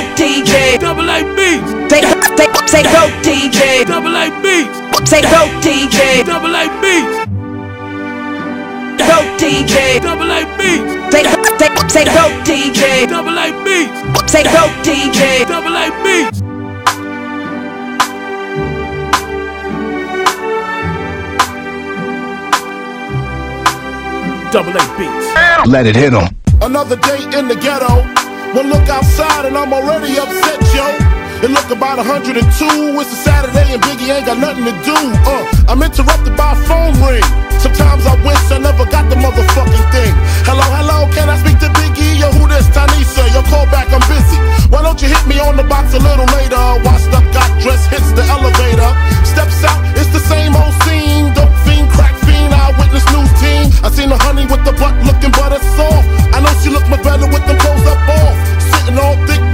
go DJ. Double A beats. Say, say, say go DJ. Double A beats. Say go DJ. Double A beats. Go DJ. Double A beats. Say, say, say go DJ. Double A beats. Say go DJ. Double A beats. Double A beats. Let it hit 'em. Another day in the ghetto. One look outside and I'm already upset, yo. It look about 102. It's a Saturday and Biggie ain't got nothing to do. Uh, I'm interrupted by a phone ring. Sometimes I wish I never got the motherfucking thing. Hello, hello, can I speak to Biggie? Yo, who this Tanisa? Yo, call back, I'm busy. Why don't you hit me on the box a little later? Washed up, got dressed, hits the elevator. Steps out, it's the same old scene. Dope fiend, crack fiend, eyewitness news team. I seen the honey with the butt looking butter soft. I know she look much better with them clothes up off sitting all thick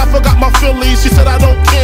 I forgot my Phillies. She said I don't care.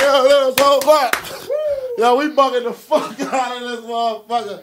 yo. Yo, we bugging the fuck out of this motherfucker.